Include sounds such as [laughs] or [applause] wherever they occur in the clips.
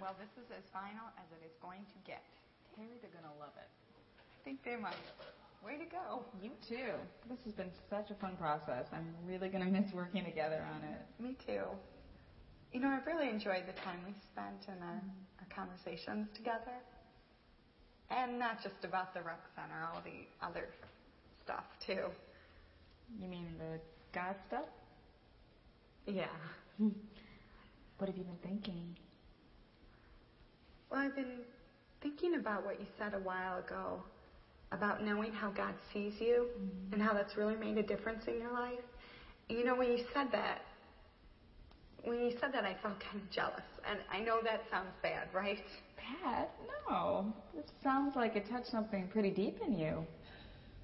Well, this is as final as it is going to get. Terry, they're going to love it. I think they might. Way to go. You too. This has been such a fun process. I'm really going to miss working together on it. Me too. You know, I've really enjoyed the time we spent and our, our conversations together. And not just about the rec center, all the other stuff too. You mean the God stuff? Yeah. [laughs] What have you been thinking? Well, I've been thinking about what you said a while ago about knowing how God sees you Mhm. and how that's really made a difference in your life. And you know, when you said that, when you said that, I felt kind of jealous. And I know that sounds bad, right? Bad? No. This sounds like it touched something pretty deep in you.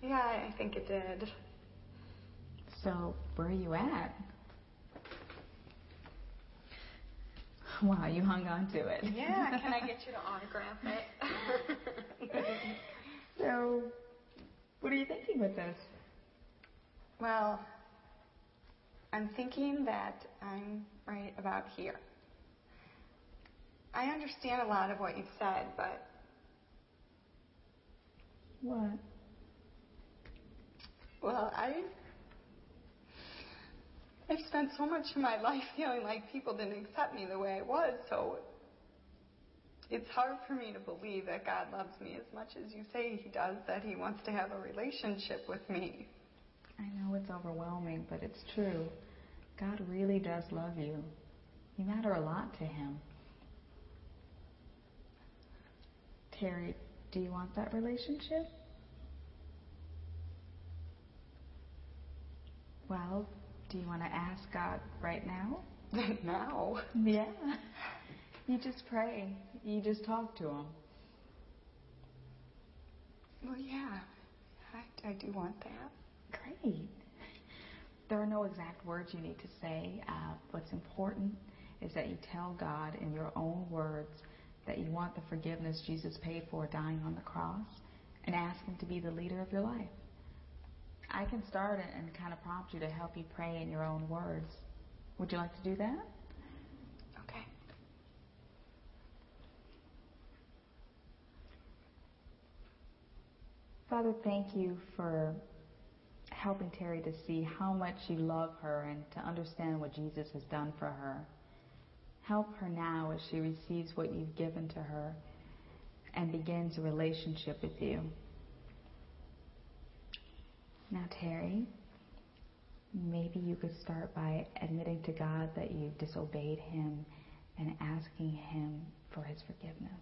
Yeah, I think it did. So, where are you at? [laughs] Wow, you hung on to it. Yeah, can I get you to autograph it? [laughs] so, what are you thinking with this? well, I'm thinking that I'm right about here. I understand a lot of what you've said, but What? Well, I I've spent so much of my life feeling like people didn't accept me the way I was, so it's hard for me to believe that God loves me as much as you say he does, that he wants to have a relationship with me. I know it's overwhelming, but it's true. God really does love you. You matter a lot to Him. Terry, do you want that relationship? Well, do you want to ask God right now? [laughs] now. Yeah. [laughs] You just pray. You just talk to Him. Well, yeah, I, I do want that. Great. There are no exact words you need to say. Uh, what's important is that you tell God in your own words that you want the forgiveness Jesus paid for dying on the cross and ask Him to be the leader of your life. I can start it and kind of prompt you to help you pray in your own words. Would you like to do that? Okay. Father, thank you for helping Terry to see how much you love her and to understand what Jesus has done for her. Help her now as she receives what you've given to her and begins a relationship with you. Now, Terry, maybe you could start by admitting to God that you disobeyed Him and asking Him for His forgiveness.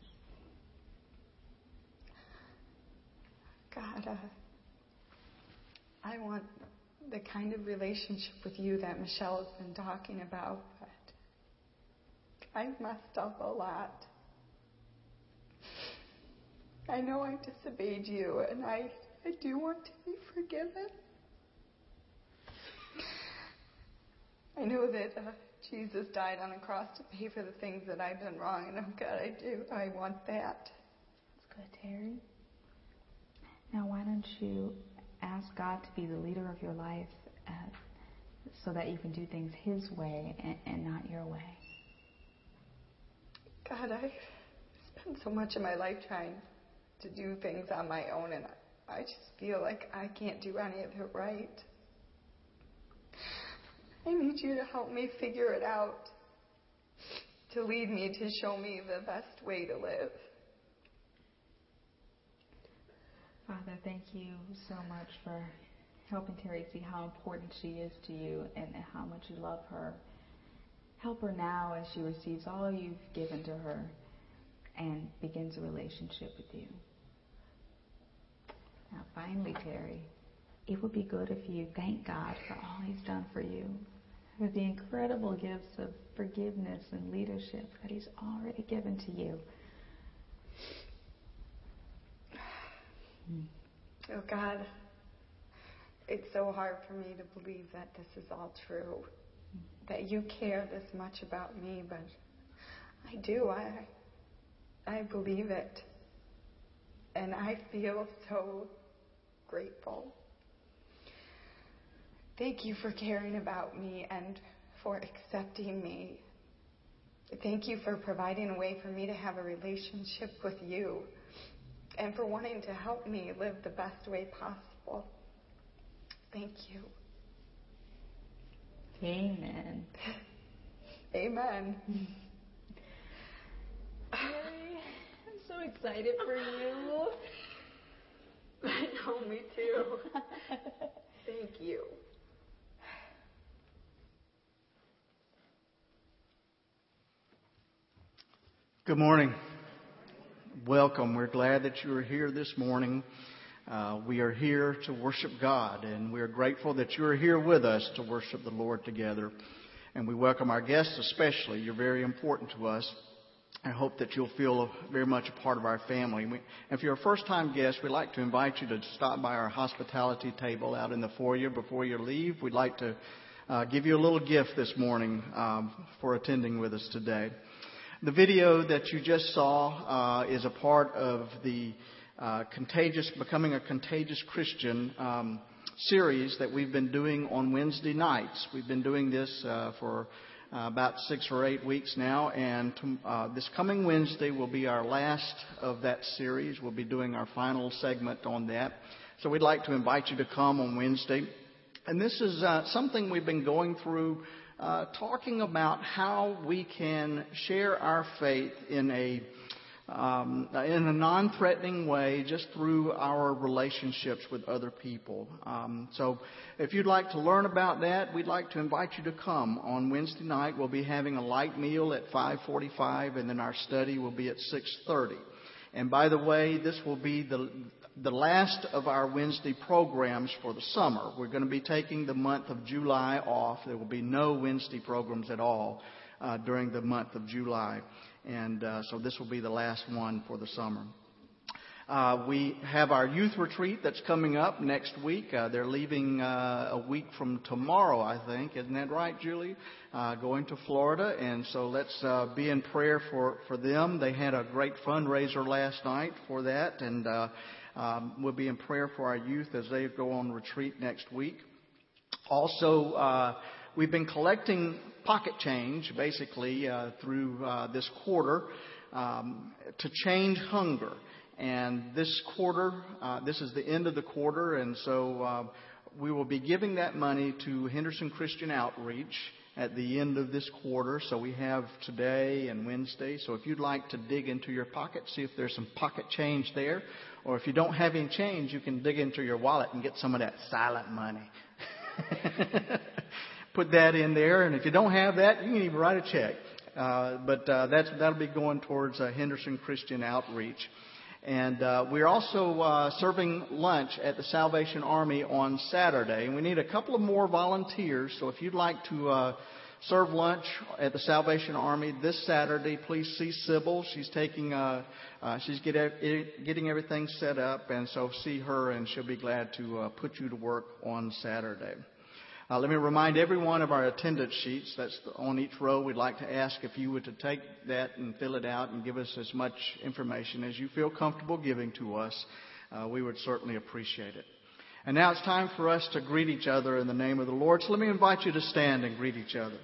God, uh, I want the kind of relationship with you that Michelle has been talking about, but I've messed up a lot. I know I disobeyed you, and I, I do want to be forgiven. I know that uh, Jesus died on the cross to pay for the things that I've done wrong, and oh God, I do. I want that. That's good, Terry. Now, why don't you ask God to be the leader of your life uh, so that you can do things His way and, and not your way? God, I spent so much of my life trying to do things on my own, and I just feel like I can't do any of it right. I need you to help me figure it out, to lead me, to show me the best way to live. Father, thank you so much for helping Terry see how important she is to you and how much you love her. Help her now as she receives all you've given to her and begins a relationship with you. Now, finally, Terry, it would be good if you thank God for all He's done for you, for the incredible gifts of forgiveness and leadership that He's already given to you. Oh God, it's so hard for me to believe that this is all true, that you care this much about me, but I do. I I believe it, and I feel so grateful. Thank you for caring about me and for accepting me. Thank you for providing a way for me to have a relationship with you and for wanting to help me live the best way possible. Thank you. Amen. [laughs] Amen. [laughs] Mary, I'm so excited for you. I know, me too. [laughs] Thank you. Good morning. Welcome. We're glad that you are here this morning. Uh, we are here to worship God, and we are grateful that you are here with us to worship the Lord together. And we welcome our guests especially. You're very important to us. I hope that you'll feel very much a part of our family. We, if you're a first time guest, we'd like to invite you to stop by our hospitality table out in the foyer before you leave. We'd like to uh, give you a little gift this morning um, for attending with us today. The video that you just saw uh, is a part of the uh, contagious, becoming a contagious Christian um, series that we've been doing on Wednesday nights. We've been doing this uh, for uh, about six or eight weeks now, and uh, this coming Wednesday will be our last of that series. We'll be doing our final segment on that. So we'd like to invite you to come on Wednesday. And this is uh, something we've been going through uh, talking about how we can share our faith in a um, in a non-threatening way, just through our relationships with other people. Um, so, if you'd like to learn about that, we'd like to invite you to come on Wednesday night. We'll be having a light meal at 5:45, and then our study will be at 6:30. And by the way, this will be the the last of our Wednesday programs for the summer. We're going to be taking the month of July off. There will be no Wednesday programs at all uh, during the month of July. And uh, so this will be the last one for the summer. Uh, we have our youth retreat that's coming up next week. Uh, they're leaving uh, a week from tomorrow, I think. Isn't that right, Julie? Uh, going to Florida, and so let's uh, be in prayer for for them. They had a great fundraiser last night for that, and uh, um, we'll be in prayer for our youth as they go on retreat next week. Also, uh, we've been collecting pocket change basically uh, through uh, this quarter um, to change hunger. And this quarter, uh, this is the end of the quarter, and so uh, we will be giving that money to Henderson Christian Outreach at the end of this quarter. So we have today and Wednesday. So if you'd like to dig into your pocket, see if there's some pocket change there, or if you don't have any change, you can dig into your wallet and get some of that silent money. [laughs] Put that in there, and if you don't have that, you can even write a check. Uh, but uh, that's that'll be going towards uh, Henderson Christian Outreach. And uh, we're also uh, serving lunch at the Salvation Army on Saturday. And we need a couple of more volunteers. So if you'd like to uh, serve lunch at the Salvation Army this Saturday, please see Sybil. She's taking, uh, uh, she's get, getting everything set up, and so see her, and she'll be glad to uh, put you to work on Saturday. Uh, let me remind everyone of our attendance sheets. That's on each row. We'd like to ask if you would to take that and fill it out and give us as much information as you feel comfortable giving to us. Uh, we would certainly appreciate it. And now it's time for us to greet each other in the name of the Lord. So let me invite you to stand and greet each other.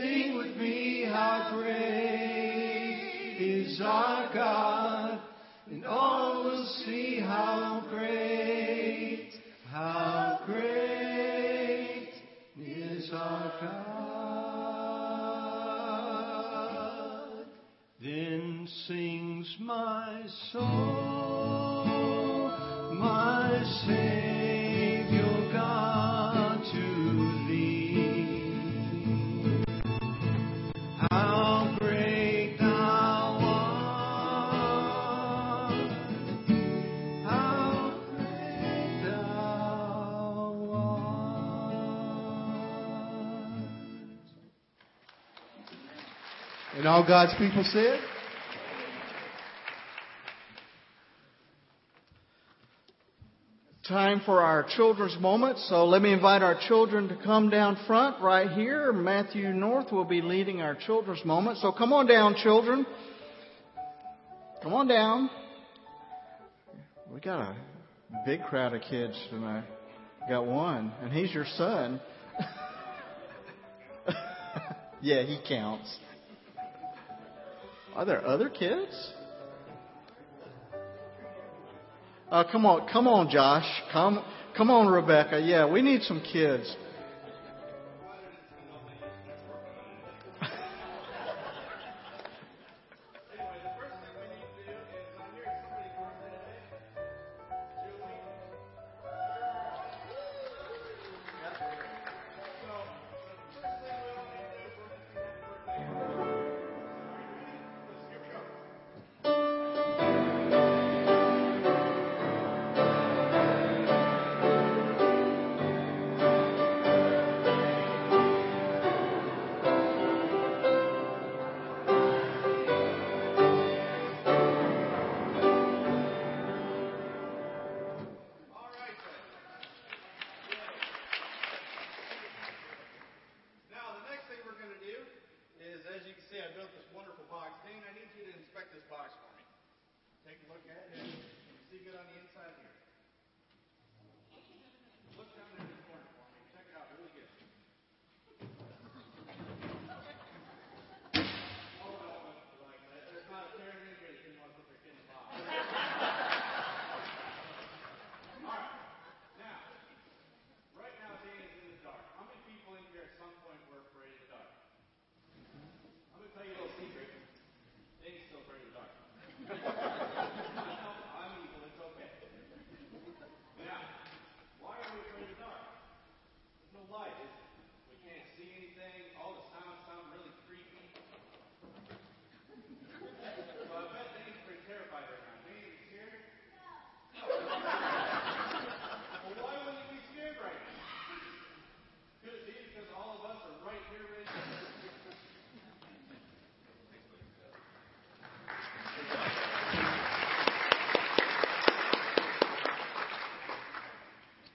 Sing with me how great is our God, and all will see how all God's people said? Time for our children's moment. So let me invite our children to come down front right here. Matthew North will be leading our children's moment. So come on down, children. Come on down. We got a big crowd of kids tonight. Got one, and he's your son. [laughs] yeah, he counts. Are there other kids? Uh, come on, come on, Josh. Come, come on, Rebecca. Yeah, we need some kids.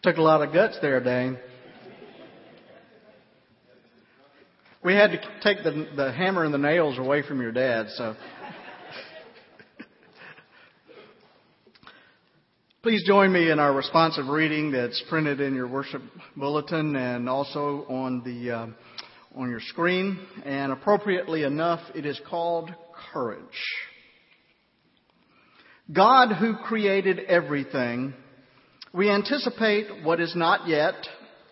Took a lot of guts there, Dane. We had to take the, the hammer and the nails away from your dad, so. Please join me in our responsive reading that's printed in your worship bulletin and also on the uh, on your screen. And appropriately enough, it is called courage. God, who created everything, we anticipate what is not yet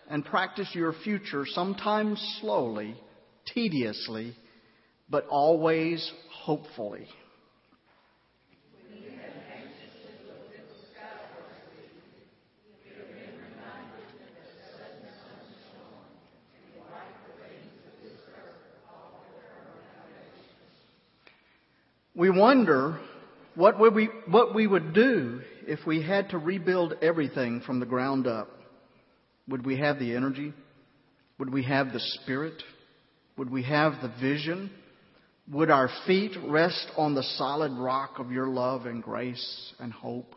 and practice your future sometimes slowly, tediously, but always hopefully. We wonder what we, what we would do if we had to rebuild everything from the ground up. Would we have the energy? Would we have the spirit? Would we have the vision? Would our feet rest on the solid rock of your love and grace and hope?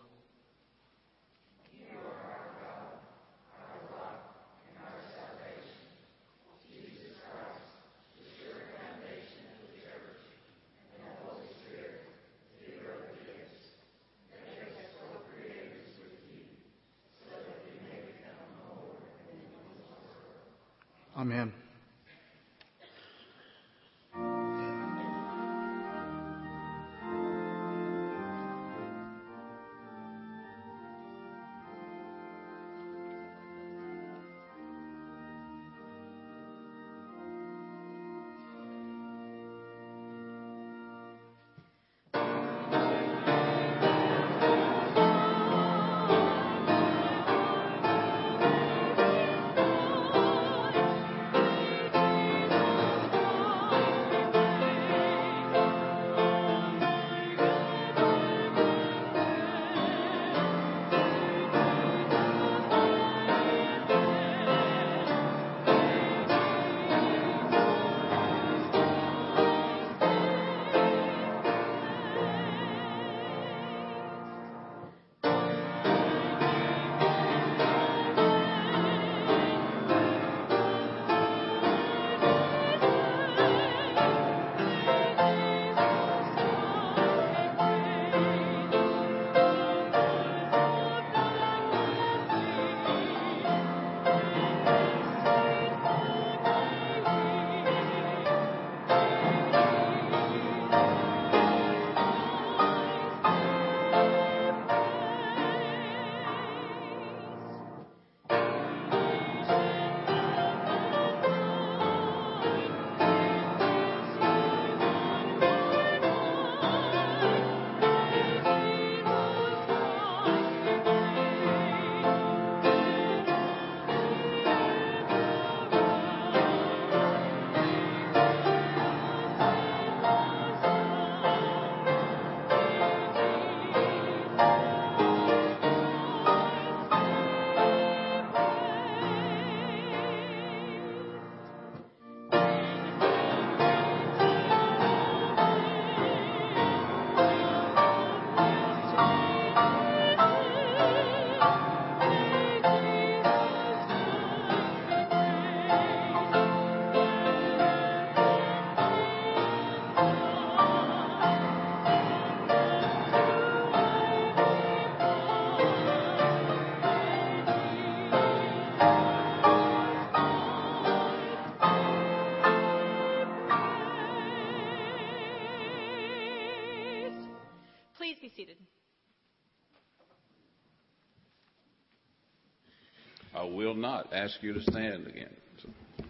Not ask you to stand again.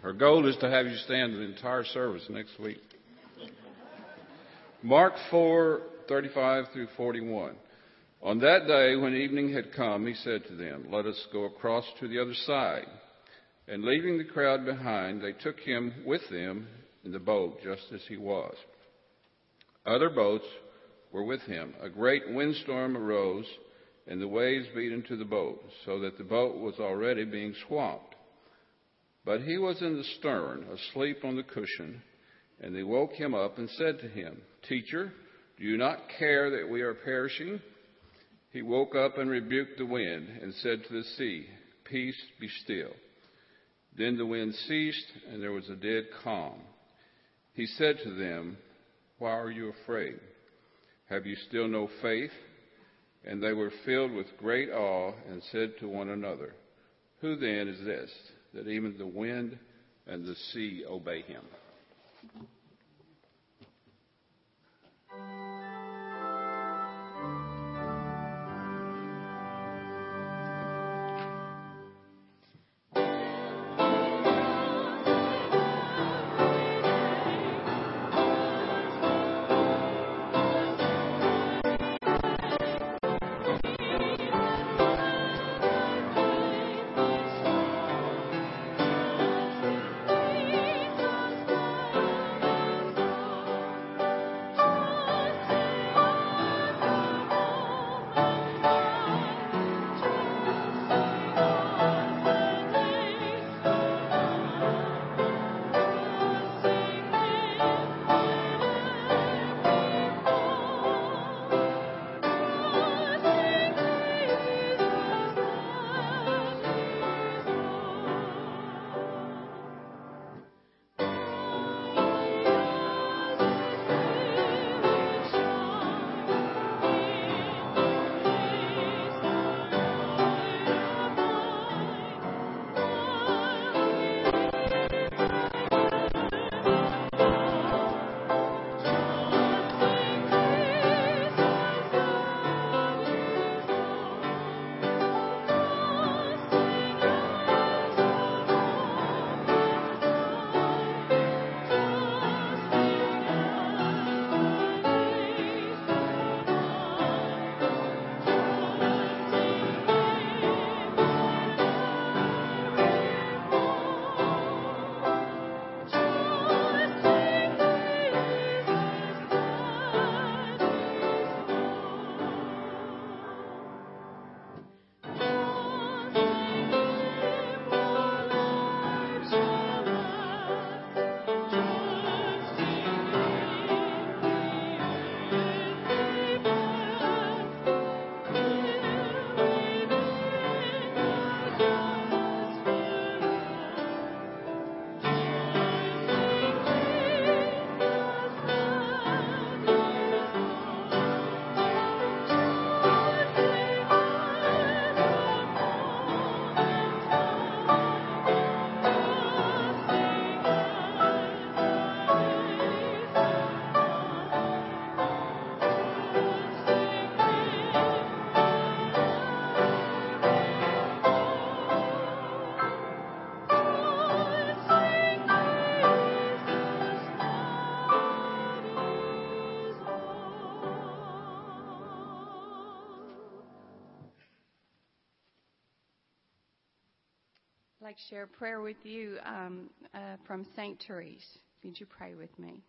Her goal is to have you stand the entire service next week. Mark 4, 35 through 41. On that day, when evening had come, he said to them, Let us go across to the other side. And leaving the crowd behind, they took him with them in the boat, just as he was. Other boats were with him. A great windstorm arose, and the waves beat into the boat, so that the boat was already being swamped. But he was in the stern, asleep on the cushion, and they woke him up and said to him, Teacher, do you not care that we are perishing? He woke up and rebuked the wind and said to the sea, Peace, be still. Then the wind ceased, and there was a dead calm. He said to them, Why are you afraid? Have you still no faith? And they were filled with great awe and said to one another, Who then is this, that even the wind and the sea obey him? Share a prayer with you um, uh, from St. Therese. Would you pray with me?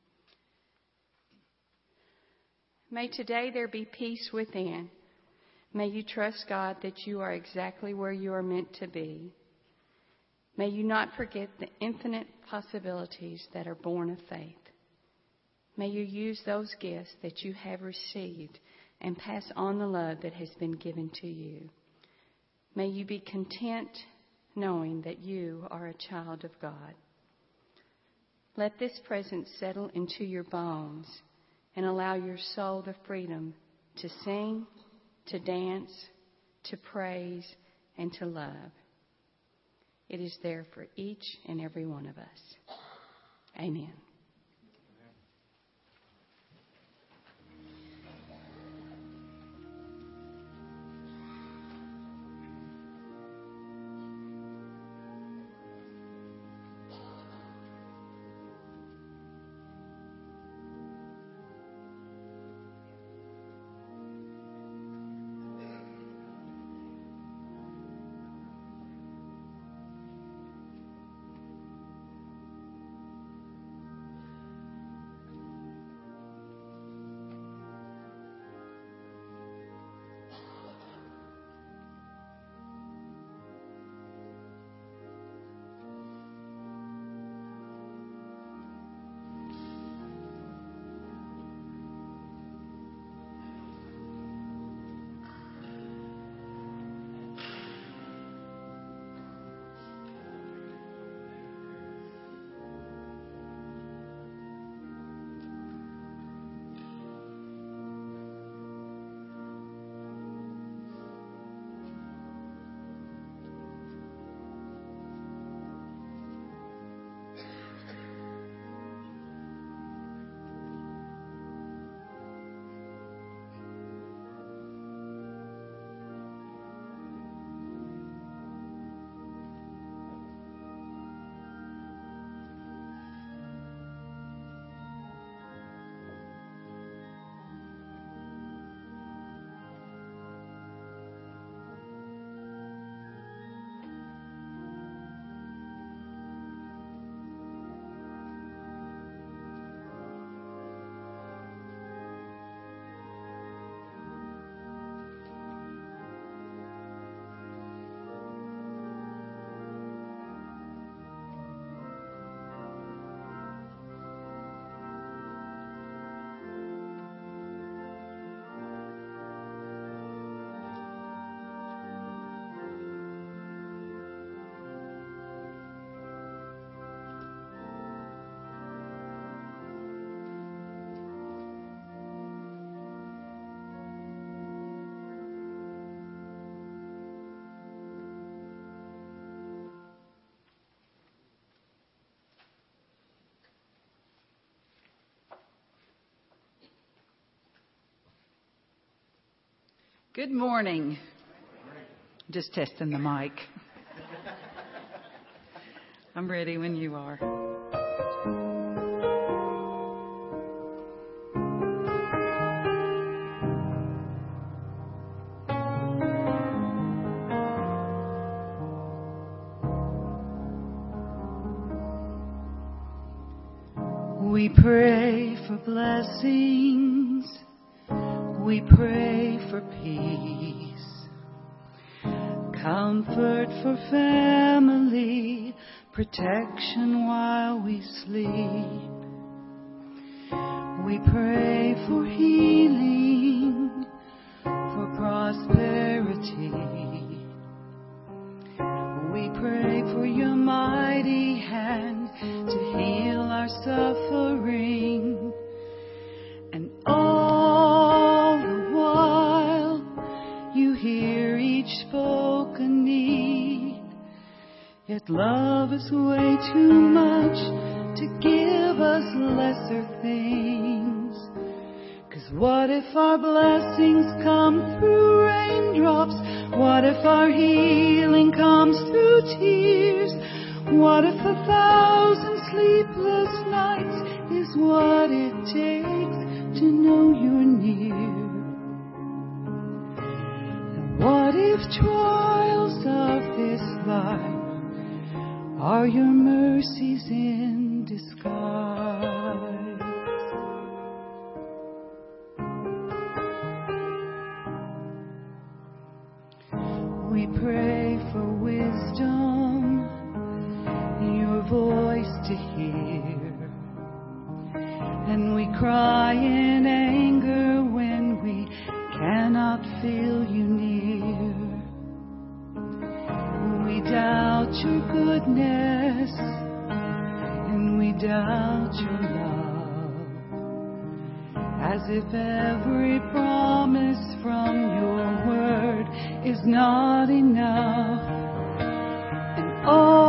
May today there be peace within. May you trust God that you are exactly where you are meant to be. May you not forget the infinite possibilities that are born of faith. May you use those gifts that you have received and pass on the love that has been given to you. May you be content knowing that you are a child of God. Let this presence settle into your bones and allow your soul the freedom to sing, to dance, to praise, and to love. It is there for each and every one of us. Amen. Good morning. Just testing the mic. [laughs] I'm ready when you are. Are your mercies in disguise? We pray for wisdom, your voice to hear. And we cry in anger when we cannot feel and we doubt your love. As if every promise from your word is not enough. And all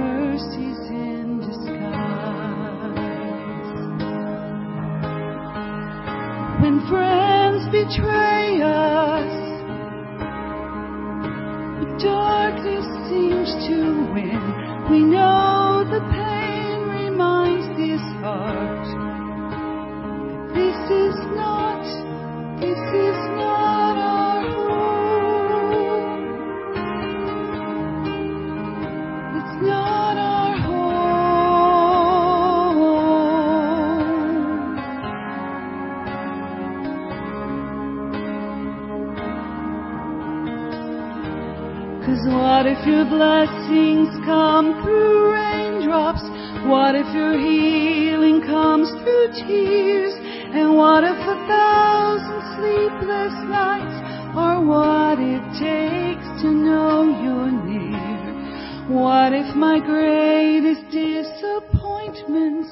betray us, when darkness seems to win, we know Cause what if your blessings come through raindrops? What if your healing comes through tears? And what if a thousand sleepless nights are what it takes to know you're near? What if my greatest disappointments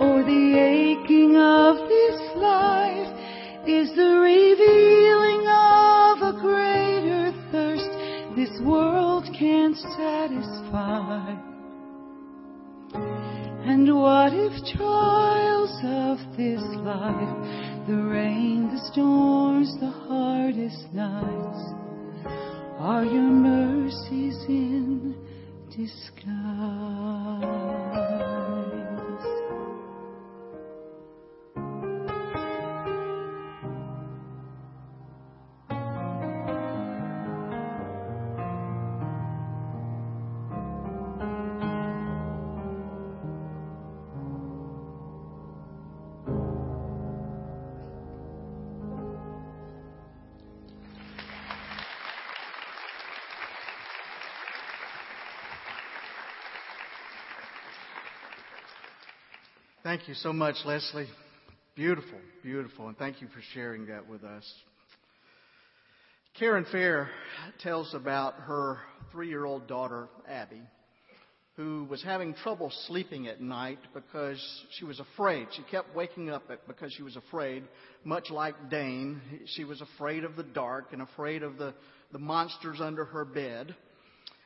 or the aching of this life is the revealing world can't satisfy? And what if trials of this life, the rain, the storms, the hardest nights, are your mercies in disguise? Thank you so much, Leslie. Beautiful, beautiful, and thank you for sharing that with us. Karen Fair tells about her three year old daughter, Abby, who was having trouble sleeping at night because she was afraid. She kept waking up because she was afraid, much like Dane. She was afraid of the dark and afraid of the, the monsters under her bed.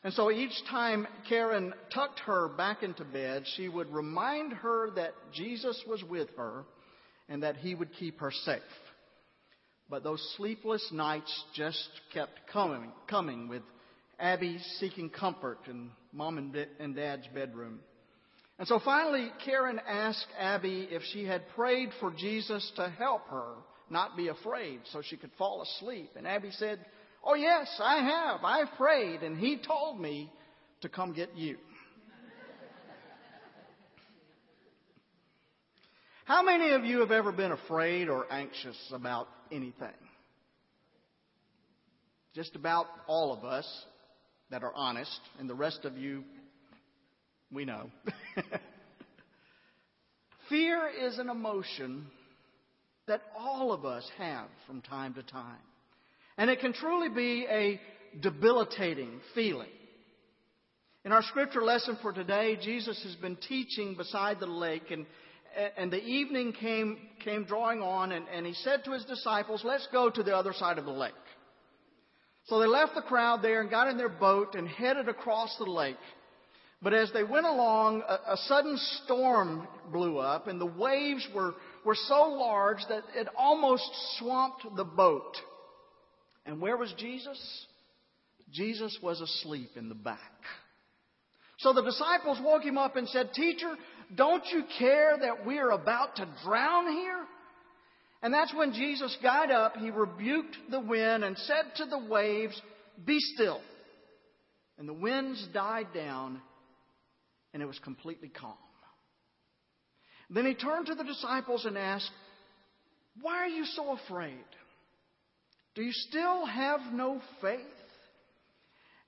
And so each time Karen tucked her back into bed, she would remind her that Jesus was with her and that he would keep her safe. But those sleepless nights just kept coming, coming with Abby seeking comfort in mom and dad's bedroom. And so finally, Karen asked Abby if she had prayed for Jesus to help her not be afraid so she could fall asleep. And Abby said, Oh, yes, I have. I've prayed, and he told me to come get you. How many of you have ever been afraid or anxious about anything? Just about all of us that are honest, and the rest of you, we know. [laughs] Fear is an emotion that all of us have from time to time. And it can truly be a debilitating feeling. In our scripture lesson for today, Jesus has been teaching beside the lake, and, and the evening came, came drawing on, and, and he said to his disciples, Let's go to the other side of the lake. So they left the crowd there and got in their boat and headed across the lake. But as they went along, a, a sudden storm blew up, and the waves were, were so large that it almost swamped the boat. And where was Jesus? Jesus was asleep in the back. So the disciples woke him up and said, Teacher, don't you care that we are about to drown here? And that's when Jesus got up, he rebuked the wind and said to the waves, Be still. And the winds died down, and it was completely calm. Then he turned to the disciples and asked, Why are you so afraid? Do you still have no faith?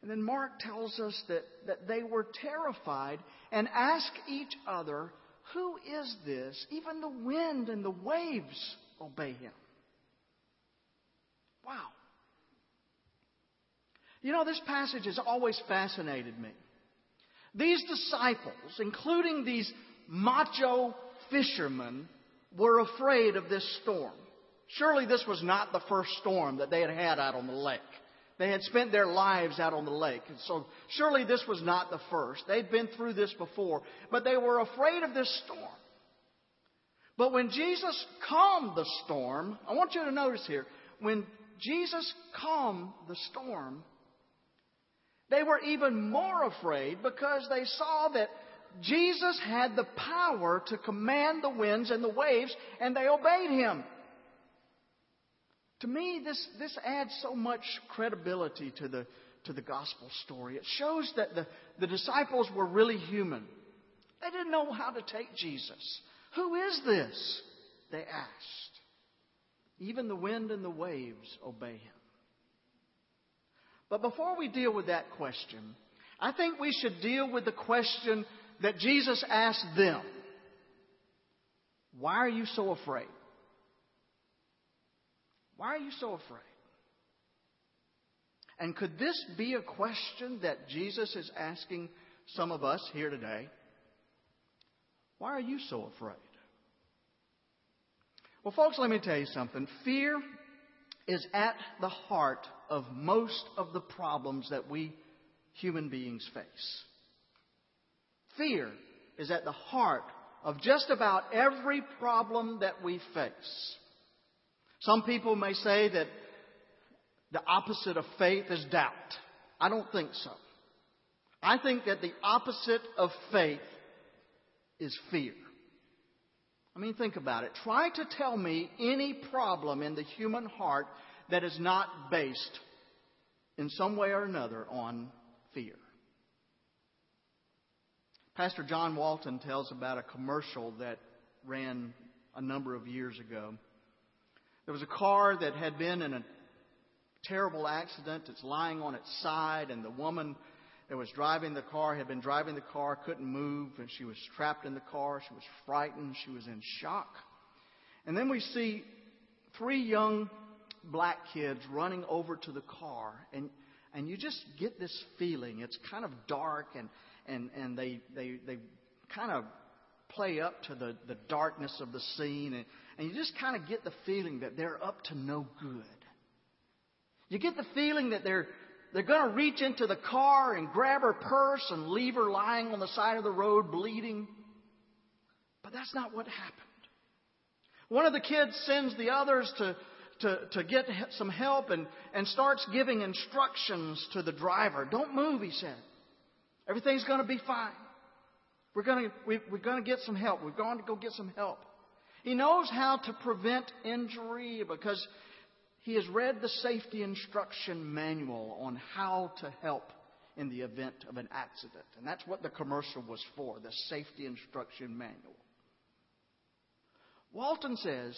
And then Mark tells us that, that they were terrified and asked each other, Who is this? Even the wind and the waves obey him. Wow. You know, this passage has always fascinated me. These disciples, including these macho fishermen, were afraid of this storm. Surely this was not the first storm that they had had out on the lake. They had spent their lives out on the lake. And so surely this was not the first. They'd been through this before. But they were afraid of this storm. But when Jesus calmed the storm, I want you to notice here, when Jesus calmed the storm, they were even more afraid because they saw that Jesus had the power to command the winds and the waves, and they obeyed him. To me, this, this adds so much credibility to the, to the gospel story. It shows that the, the disciples were really human. They didn't know how to take Jesus. Who is this? They asked. Even the wind and the waves obey him. But before we deal with that question, I think we should deal with the question that Jesus asked them Why are you so afraid? Why are you so afraid? And could this be a question that Jesus is asking some of us here today? Why are you so afraid? Well, folks, let me tell you something. Fear is at the heart of most of the problems that we human beings face. Fear is at the heart of just about every problem that we face. Some people may say that the opposite of faith is doubt. I don't think so. I think that the opposite of faith is fear. I mean, think about it. Try to tell me any problem in the human heart that is not based in some way or another on fear. Pastor John Walton tells about a commercial that ran a number of years ago. There was a car that had been in a terrible accident. It's lying on its side, and the woman that was driving the car had been driving the car, couldn't move, and she was trapped in the car. She was frightened. She was in shock. And then we see three young black kids running over to the car, and and you just get this feeling. It's kind of dark, and and and they they they kind of play up to the the darkness of the scene, and and you just kind of get the feeling that they're up to no good. You get the feeling that they're they're going to reach into the car and grab her purse and leave her lying on the side of the road bleeding. But that's not what happened. One of the kids sends the others to, to, to get some help and, and starts giving instructions to the driver. Don't move, he said. Everything's going to be fine. We're going to, we, we're going to get some help. We're going to go get some help. He knows how to prevent injury because he has read the safety instruction manual on how to help in the event of an accident. And that's what the commercial was for, the safety instruction manual. Walton says,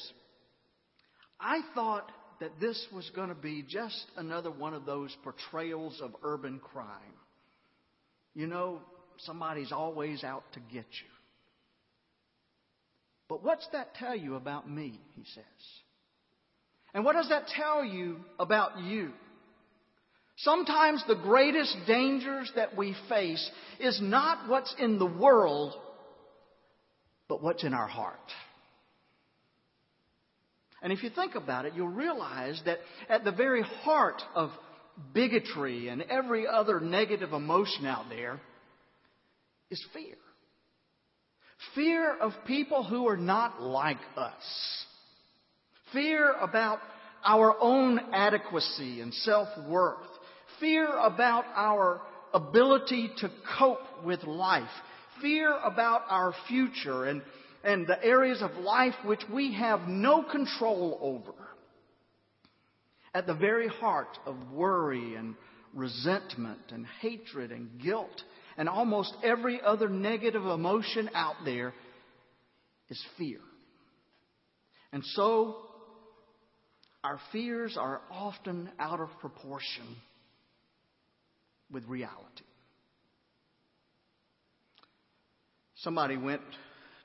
I thought that this was going to be just another one of those portrayals of urban crime. You know, somebody's always out to get you. But what's that tell you about me? He says. And what does that tell you about you? Sometimes the greatest dangers that we face is not what's in the world, but what's in our heart. And if you think about it, you'll realize that at the very heart of bigotry and every other negative emotion out there is fear. Fear of people who are not like us. Fear about our own adequacy and self-worth. Fear about our ability to cope with life. Fear about our future and and the areas of life which we have no control over. At the very heart of worry and resentment and hatred and guilt and almost every other negative emotion out there is fear. And so, our fears are often out of proportion with reality. Somebody went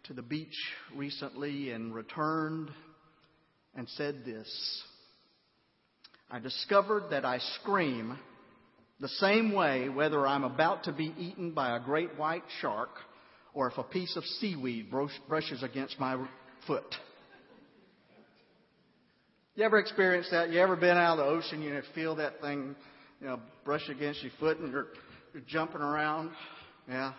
to the beach recently and returned and said this I discovered that I scream the same way whether I'm about to be eaten by a great white shark or if a piece of seaweed brushes against my foot. You ever experienced that? You ever been out of the ocean, you feel that thing, you know, brush against your foot and you're, you're jumping around? Yeah.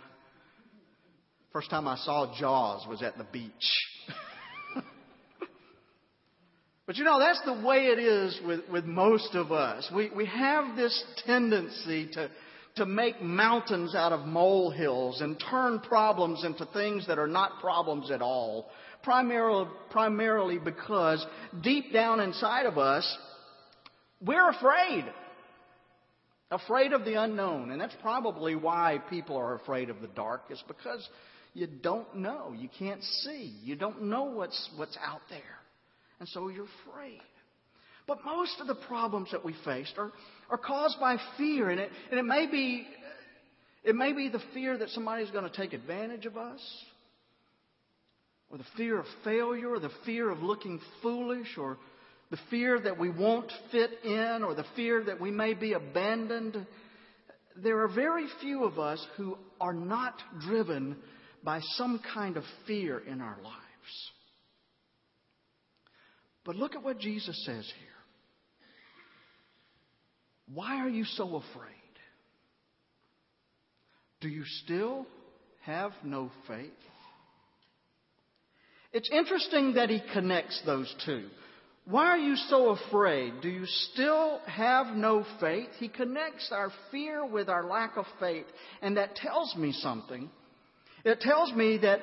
First time I saw Jaws was at the beach. [laughs] but you know, that's the way it is with, with most of us. We, we have this tendency to, to make mountains out of molehills and turn problems into things that are not problems at all. Primarily, primarily because deep down inside of us, we're afraid. Afraid of the unknown. And that's probably why people are afraid of the dark, is because you don't know. You can't see. You don't know what's, what's out there. And so you're afraid. But most of the problems that we face are, are caused by fear. And it, and it may be, it may be the fear that somebody's going to take advantage of us, or the fear of failure, or the fear of looking foolish, or the fear that we won't fit in, or the fear that we may be abandoned. There are very few of us who are not driven by some kind of fear in our lives. But look at what Jesus says here. Why are you so afraid? Do you still have no faith? It's interesting that he connects those two. Why are you so afraid? Do you still have no faith? He connects our fear with our lack of faith, and that tells me something it tells me that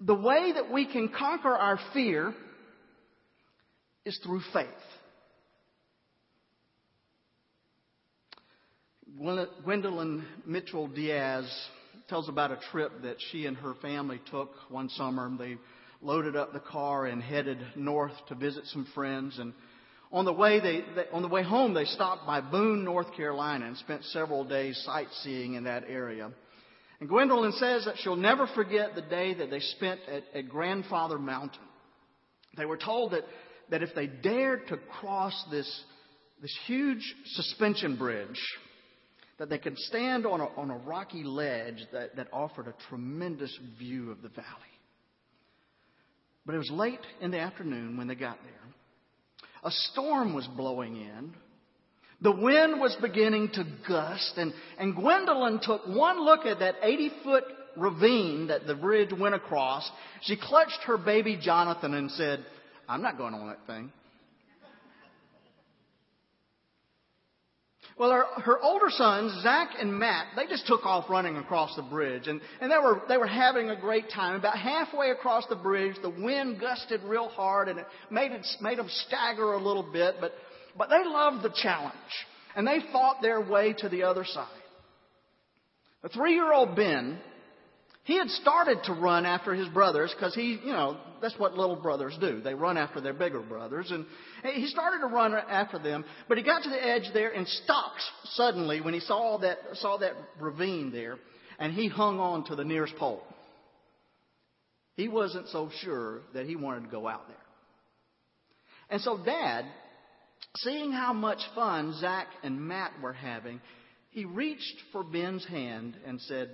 the way that we can conquer our fear is through faith. Gwendolyn Mitchell Diaz tells about a trip that she and her family took one summer. They loaded up the car and headed north to visit some friends. And On the way, they, they, on the way home, they stopped by Boone, North Carolina, and spent several days sightseeing in that area. And Gwendolyn says that she'll never forget the day that they spent at, at Grandfather Mountain. They were told that, that if they dared to cross this, this huge suspension bridge, that they could stand on a, on a rocky ledge that, that offered a tremendous view of the valley. But it was late in the afternoon when they got there. A storm was blowing in. The wind was beginning to gust, and, and Gwendolyn took one look at that 80 foot ravine that the bridge went across. She clutched her baby Jonathan and said, I'm not going on that thing. Well, her, her older sons, Zach and Matt, they just took off running across the bridge, and, and they were they were having a great time. About halfway across the bridge, the wind gusted real hard, and it made it made them stagger a little bit. But but they loved the challenge, and they fought their way to the other side. The three-year-old Ben he had started to run after his brothers because he, you know, that's what little brothers do. They run after their bigger brothers. And he started to run after them, but he got to the edge there and stopped suddenly when he saw that, saw that ravine there, and he hung on to the nearest pole. He wasn't so sure that he wanted to go out there. And so Dad, seeing how much fun Zach and Matt were having, he reached for Ben's hand and said,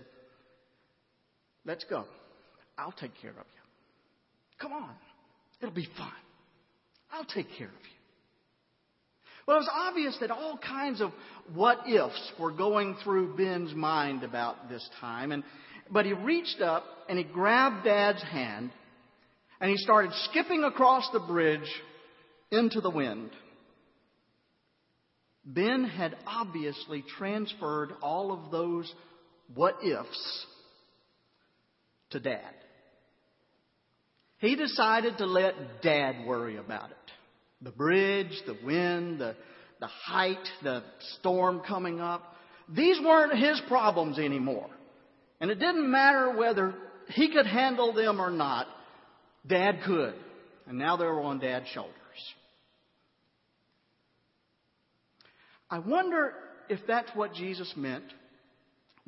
Let's go. I'll take care of you. Come on. It'll be fun. I'll take care of you. Well, it was obvious that all kinds of what ifs were going through Ben's mind about this time. And, but he reached up and he grabbed Dad's hand and he started skipping across the bridge into the wind. Ben had obviously transferred all of those what ifs to dad. He decided to let dad worry about it. The bridge, the wind, the, the height, the storm coming up. These weren't his problems anymore. And it didn't matter whether he could handle them or not. Dad could. And now they were on dad's shoulders. I wonder if that's what Jesus meant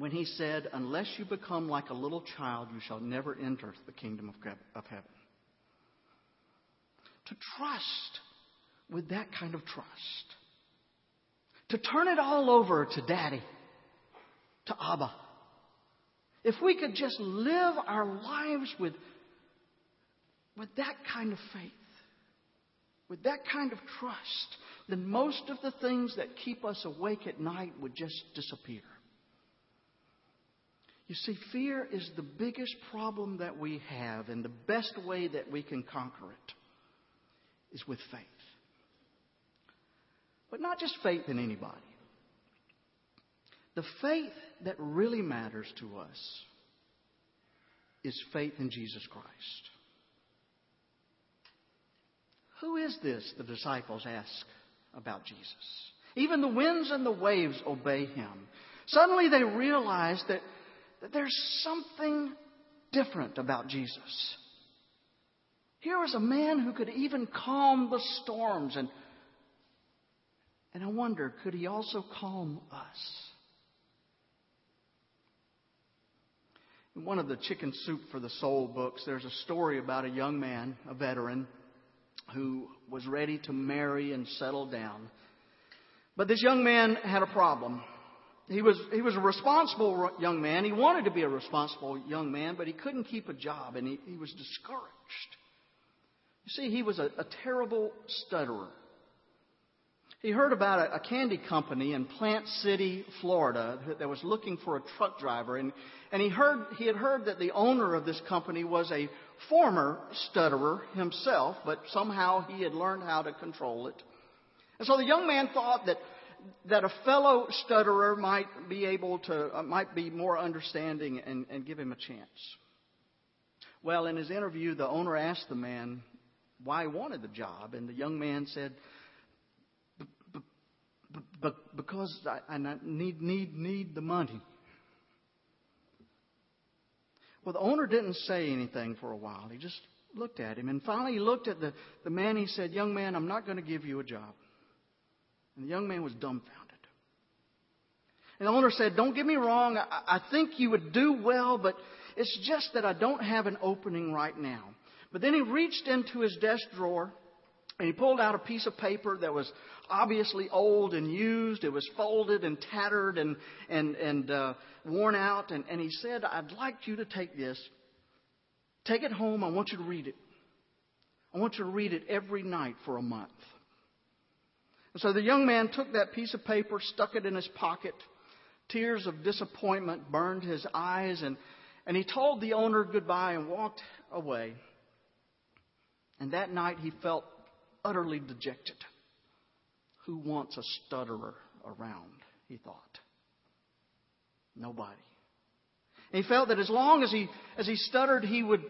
when he said, Unless you become like a little child, you shall never enter the kingdom of heaven. To trust with that kind of trust. To turn it all over to Daddy, to Abba. If we could just live our lives with, with that kind of faith, with that kind of trust, then most of the things that keep us awake at night would just disappear. You see, fear is the biggest problem that we have, and the best way that we can conquer it is with faith. But not just faith in anybody. The faith that really matters to us is faith in Jesus Christ. Who is this? The disciples ask about Jesus. Even the winds and the waves obey him. Suddenly they realize that that there's something different about Jesus. Here was a man who could even calm the storms and and I wonder, could he also calm us? In one of the Chicken Soup for the Soul books, there's a story about a young man, a veteran, who was ready to marry and settle down. But this young man had a problem. He was, he was a responsible young man. He wanted to be a responsible young man, but he couldn't keep a job and he, he was discouraged. You see, he was a, a terrible stutterer. He heard about a, a candy company in Plant City, Florida, that, that was looking for a truck driver, and, and he heard he had heard that the owner of this company was a former stutterer himself, but somehow he had learned how to control it. And so the young man thought that that a fellow stutterer might be able to, uh, might be more understanding and, and give him a chance. Well, in his interview, the owner asked the man why he wanted the job, and the young man said, because I, I need, need, need the money. Well, the owner didn't say anything for a while. He just looked at him. And finally, he looked at the, the man. He said, Young man, I'm not going to give you a job. And the young man was dumbfounded. And the owner said, Don't get me wrong. I, think you would do well, but it's just that I don't have an opening right now. But then he reached into his desk drawer and he pulled out a piece of paper that was obviously old and used. It was folded and tattered and, and, and uh, worn out. And, and he said, I'd like you to take this. Take it home. I want you to read it. I want you to read it every night for a month. And so the young man took that piece of paper, stuck it in his pocket. Tears of disappointment burned his eyes, and, and he told the owner goodbye and walked away. And that night he felt utterly dejected. Who wants a stutterer around? He thought. Nobody. And he felt that as long as he, as he stuttered, he would,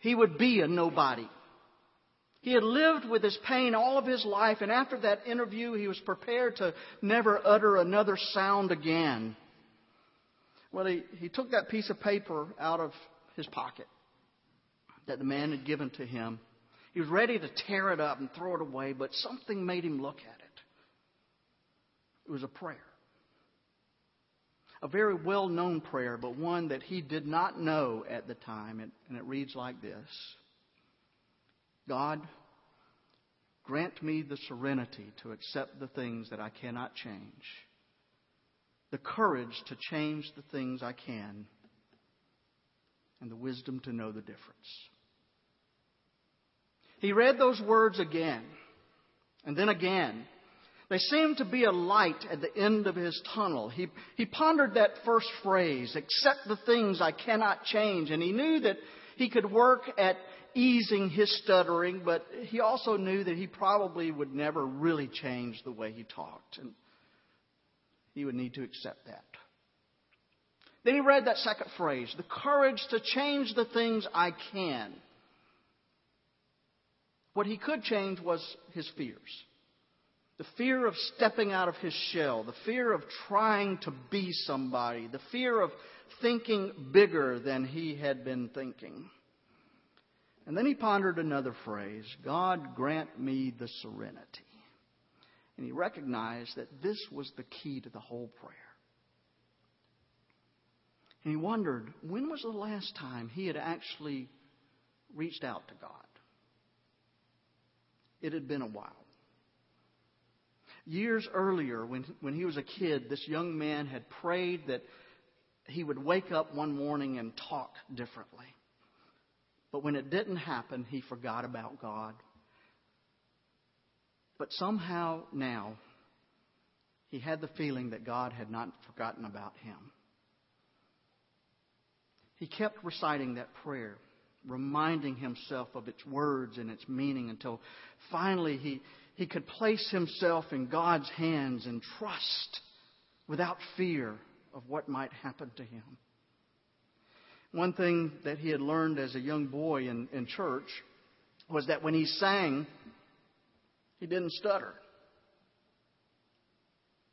he would be a nobody. He had lived with his pain all of his life, and after that interview, he was prepared to never utter another sound again. Well, he, he took that piece of paper out of his pocket that the man had given to him. He was ready to tear it up and throw it away, but something made him look at it. It was a prayer. A very well known prayer, but one that he did not know at the time, and it reads like this God, grant me the serenity to accept the things that I cannot change, the courage to change the things I can, and the wisdom to know the difference. He read those words again, and then again. They seemed to be a light at the end of his tunnel. He, he pondered that first phrase, accept the things I cannot change, and he knew that he could work at easing his stuttering, but he also knew that he probably would never really change the way he talked, and he would need to accept that. Then he read that second phrase, the courage to change the things I can. What he could change was his fears. The fear of stepping out of his shell, the fear of trying to be somebody, the fear of thinking bigger than he had been thinking. And then he pondered another phrase God grant me the serenity. And he recognized that this was the key to the whole prayer. And he wondered when was the last time he had actually reached out to God? It had been a while. Years earlier, when, when he was a kid, this young man had prayed that he would wake up one morning and talk differently. But when it didn't happen, he forgot about God. But somehow now, he had the feeling that God had not forgotten about him. He kept reciting that prayer, reminding himself of its words and its meaning until finally he, he could place himself in God's hands and trust without fear of what might happen to him. One thing that he had learned as a young boy in, in church was that when he sang, he didn't stutter.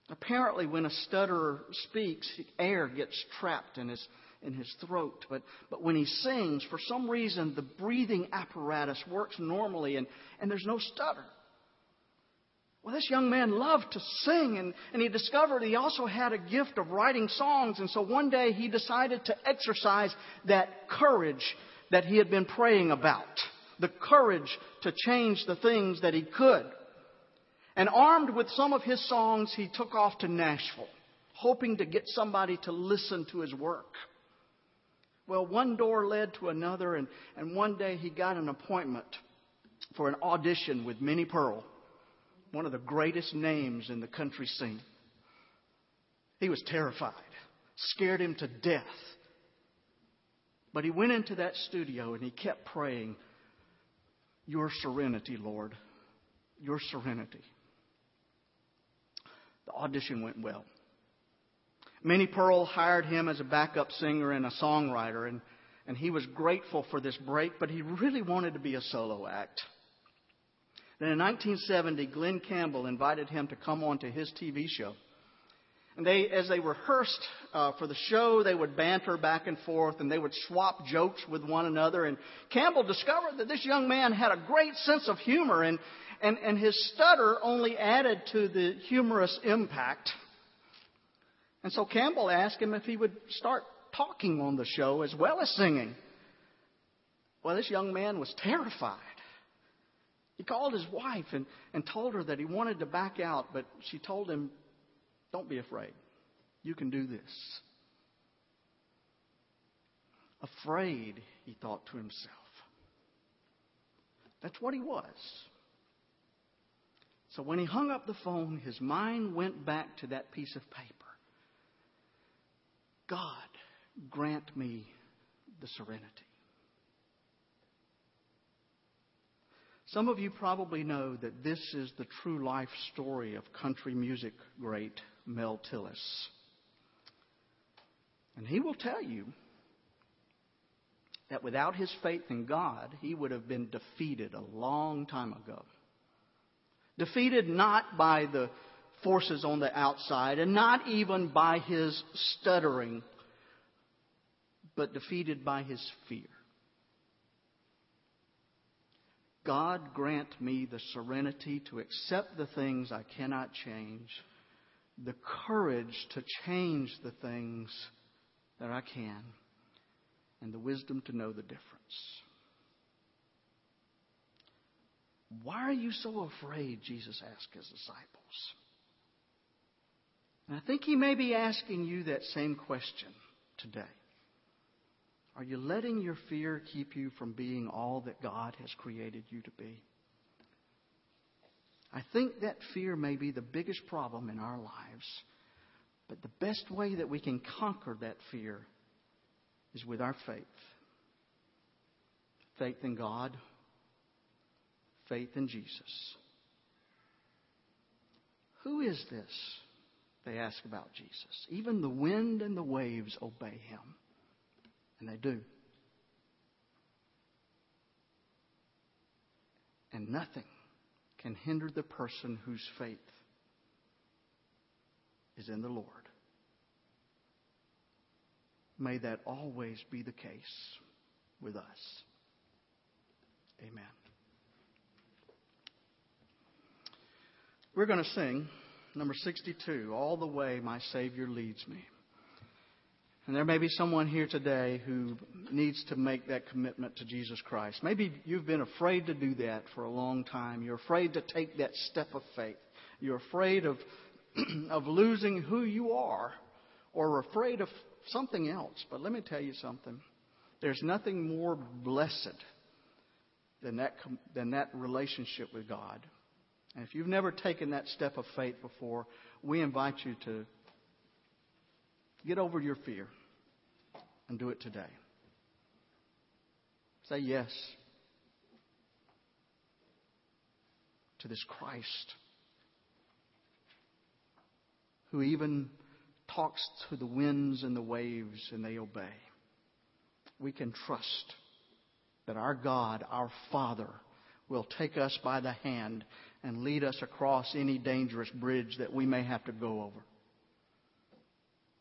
Apparently, when a stutterer speaks, air gets trapped in his, in his throat. But, but when he sings, for some reason, the breathing apparatus works normally and, and there's no stutter. Well, this young man loved to sing, and, and he discovered he also had a gift of writing songs. And so one day he decided to exercise that courage that he had been praying about the courage to change the things that he could. And armed with some of his songs, he took off to Nashville, hoping to get somebody to listen to his work. Well, one door led to another, and, and one day he got an appointment for an audition with Minnie Pearl one of the greatest names in the country scene. He was terrified, scared him to death. But he went into that studio and he kept praying, Your serenity, Lord, your serenity. The audition went well. Minnie Pearl hired him as a backup singer and a songwriter, and, and he was grateful for this break, but he really wanted to be a solo act. Then in 1970, Glen Campbell invited him to come on to his TV show. And they, as they rehearsed uh, for the show, they would banter back and forth and they would swap jokes with one another. And Campbell discovered that this young man had a great sense of humor and, and, and his stutter only added to the humorous impact. And so Campbell asked him if he would start talking on the show as well as singing. Well, this young man was terrified. He called his wife and, and told her that he wanted to back out, but she told him, Don't be afraid. You can do this. Afraid, he thought to himself. That's what he was. So when he hung up the phone, his mind went back to that piece of paper. God, grant me the serenity. Some of you probably know that this is the true life story of country music great Mel Tillis. And he will tell you that without his faith in God, he would have been defeated a long time ago. Defeated not by the forces on the outside and not even by his stuttering, but defeated by his fear. God grant me the serenity to accept the things I cannot change, the courage to change the things that I can, and the wisdom to know the difference. Why are you so afraid? Jesus asked his disciples. And I think he may be asking you that same question today. Are you letting your fear keep you from being all that God has created you to be? I think that fear may be the biggest problem in our lives. But the best way that we can conquer that fear is with our faith faith in God, faith in Jesus. Who is this? They ask about Jesus. Even the wind and the waves obey him. And they do. And nothing can hinder the person whose faith is in the Lord. May that always be the case with us. Amen. We're going to sing number 62, All the Way My Savior Leads Me. And there may be someone here today who needs to make that commitment to Jesus Christ. Maybe you've been afraid to do that for a long time. You're afraid to take that step of faith. You're afraid of, [clears throat] of losing who you are or afraid of something else. But let me tell you something. There's nothing more blessed than that, than that relationship with God. And if you've never taken that step of faith before, we invite you to get over your fear and do it today. Say yes to this Christ who even talks to the winds and the waves and they obey. We can trust that our God, our Father, will take us by the hand and lead us across any dangerous bridge that we may have to go over.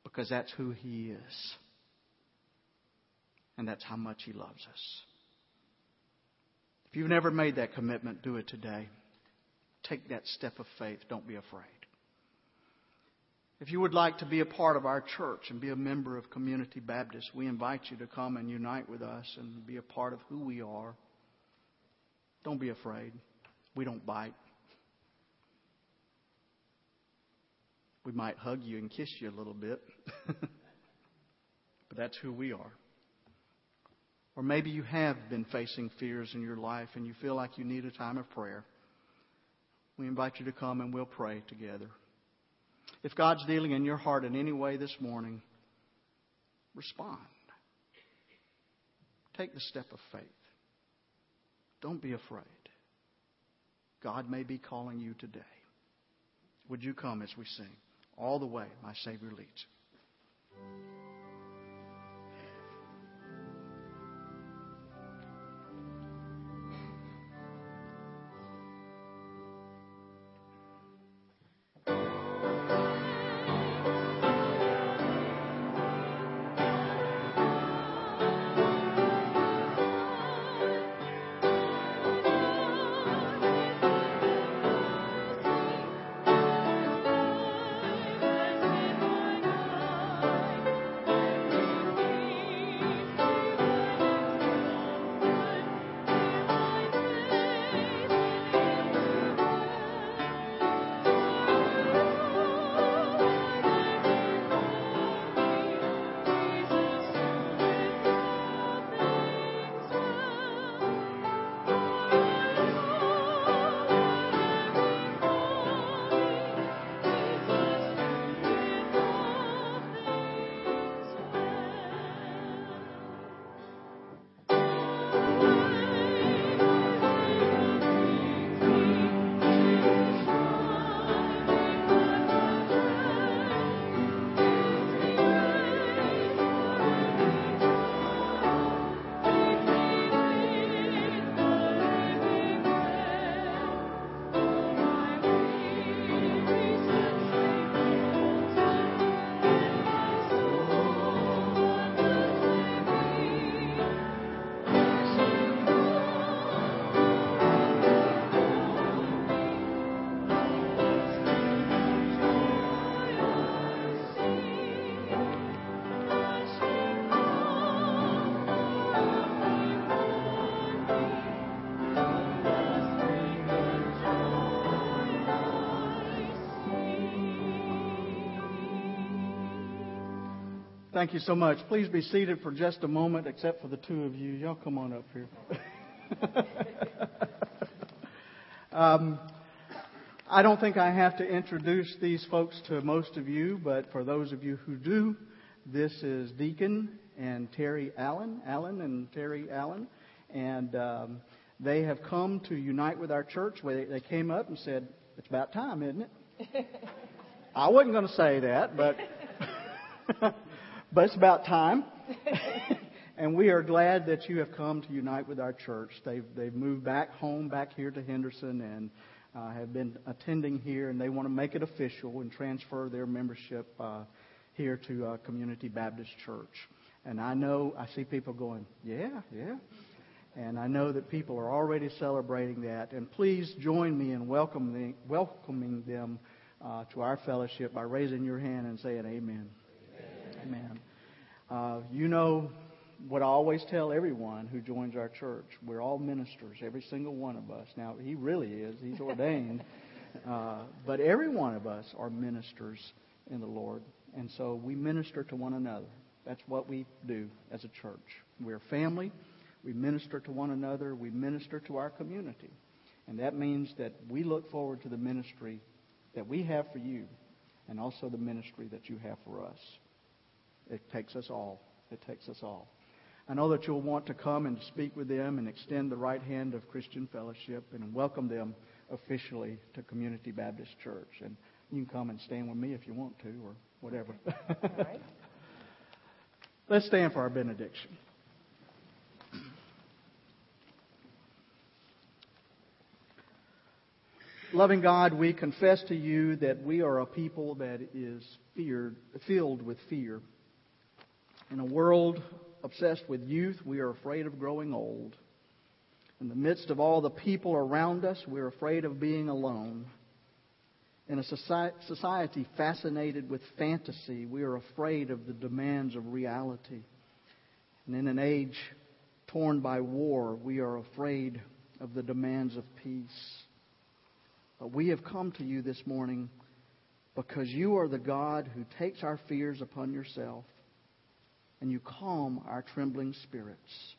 Because that's who He is. And that's how much He loves us. If you've never made that commitment, do it today. Take that step of faith. Don't be afraid. If you would like to be a part of our church and be a member of Community Baptist, we invite you to come and unite with us and be a part of who we are. Don't be afraid. We don't bite. We might hug you and kiss you a little bit, [laughs] but that's who we are. Or maybe you have been facing fears in your life and you feel like you need a time of prayer. We invite you to come and we'll pray together. If God's dealing in your heart in any way this morning, respond. Take the step of faith. Don't be afraid. God may be calling you today. Would you come as we sing? All the way, my Savior leads. Thank you so much. Please be seated for just a moment, except for the two of you. Y'all come on up here. [laughs] um, I don't think I have to introduce these folks to most of you, but for those of you who do, this is Deacon and Terry Allen, Allen and Terry Allen, and um, they have come to unite with our church. Where they came up and said, "It's about time, isn't it?" [laughs] I wasn't going to say that, but [laughs] but it's about time. [laughs] and we are glad that you have come to unite with our church. They've they've moved back home, back here to Henderson, and uh, have been attending here, and they want to make it official and transfer their membership uh, here to uh, Community Baptist Church. And I know I see people going, yeah, yeah. And I know that people are already celebrating that. And please join me in welcoming, welcoming them uh, to our fellowship by raising your hand and saying amen. Amen. Uh, you know what I always tell everyone who joins our church. We're all ministers, every single one of us. Now, he really is. He's ordained. [laughs] Uh, but every one of us are ministers in the Lord. And so we minister to one another. That's what we do as a church. We're family. We minister to one another. We minister to our community. And that means that we look forward to the ministry that we have for you and also the ministry that you have for us. It takes us all. It takes us all. I know that you'll want to come and speak with them and extend the right hand of Christian fellowship and welcome them officially to Community Baptist Church. And you can come and stand with me if you want to or whatever. All right. [laughs] Let's stand for our benediction. Loving God, we confess to you that we are a people that is feared, filled with fear. In a world obsessed with youth, we are afraid of growing old. In the midst of all the people around us, we're afraid of being alone. In a society fascinated with fantasy, we are afraid of the demands of reality. And in an age torn by war, we are afraid of the demands of peace. But we have come to you this morning because you are the God who takes our fears upon yourself and you calm our trembling spirits.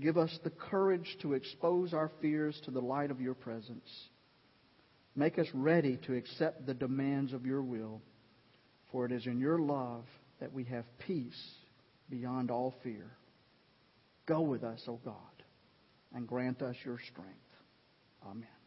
Give us the courage to expose our fears to the light of your presence. Make us ready to accept the demands of your will, for it is in your love that we have peace beyond all fear. Go with us, O God, and grant us your strength. Amen.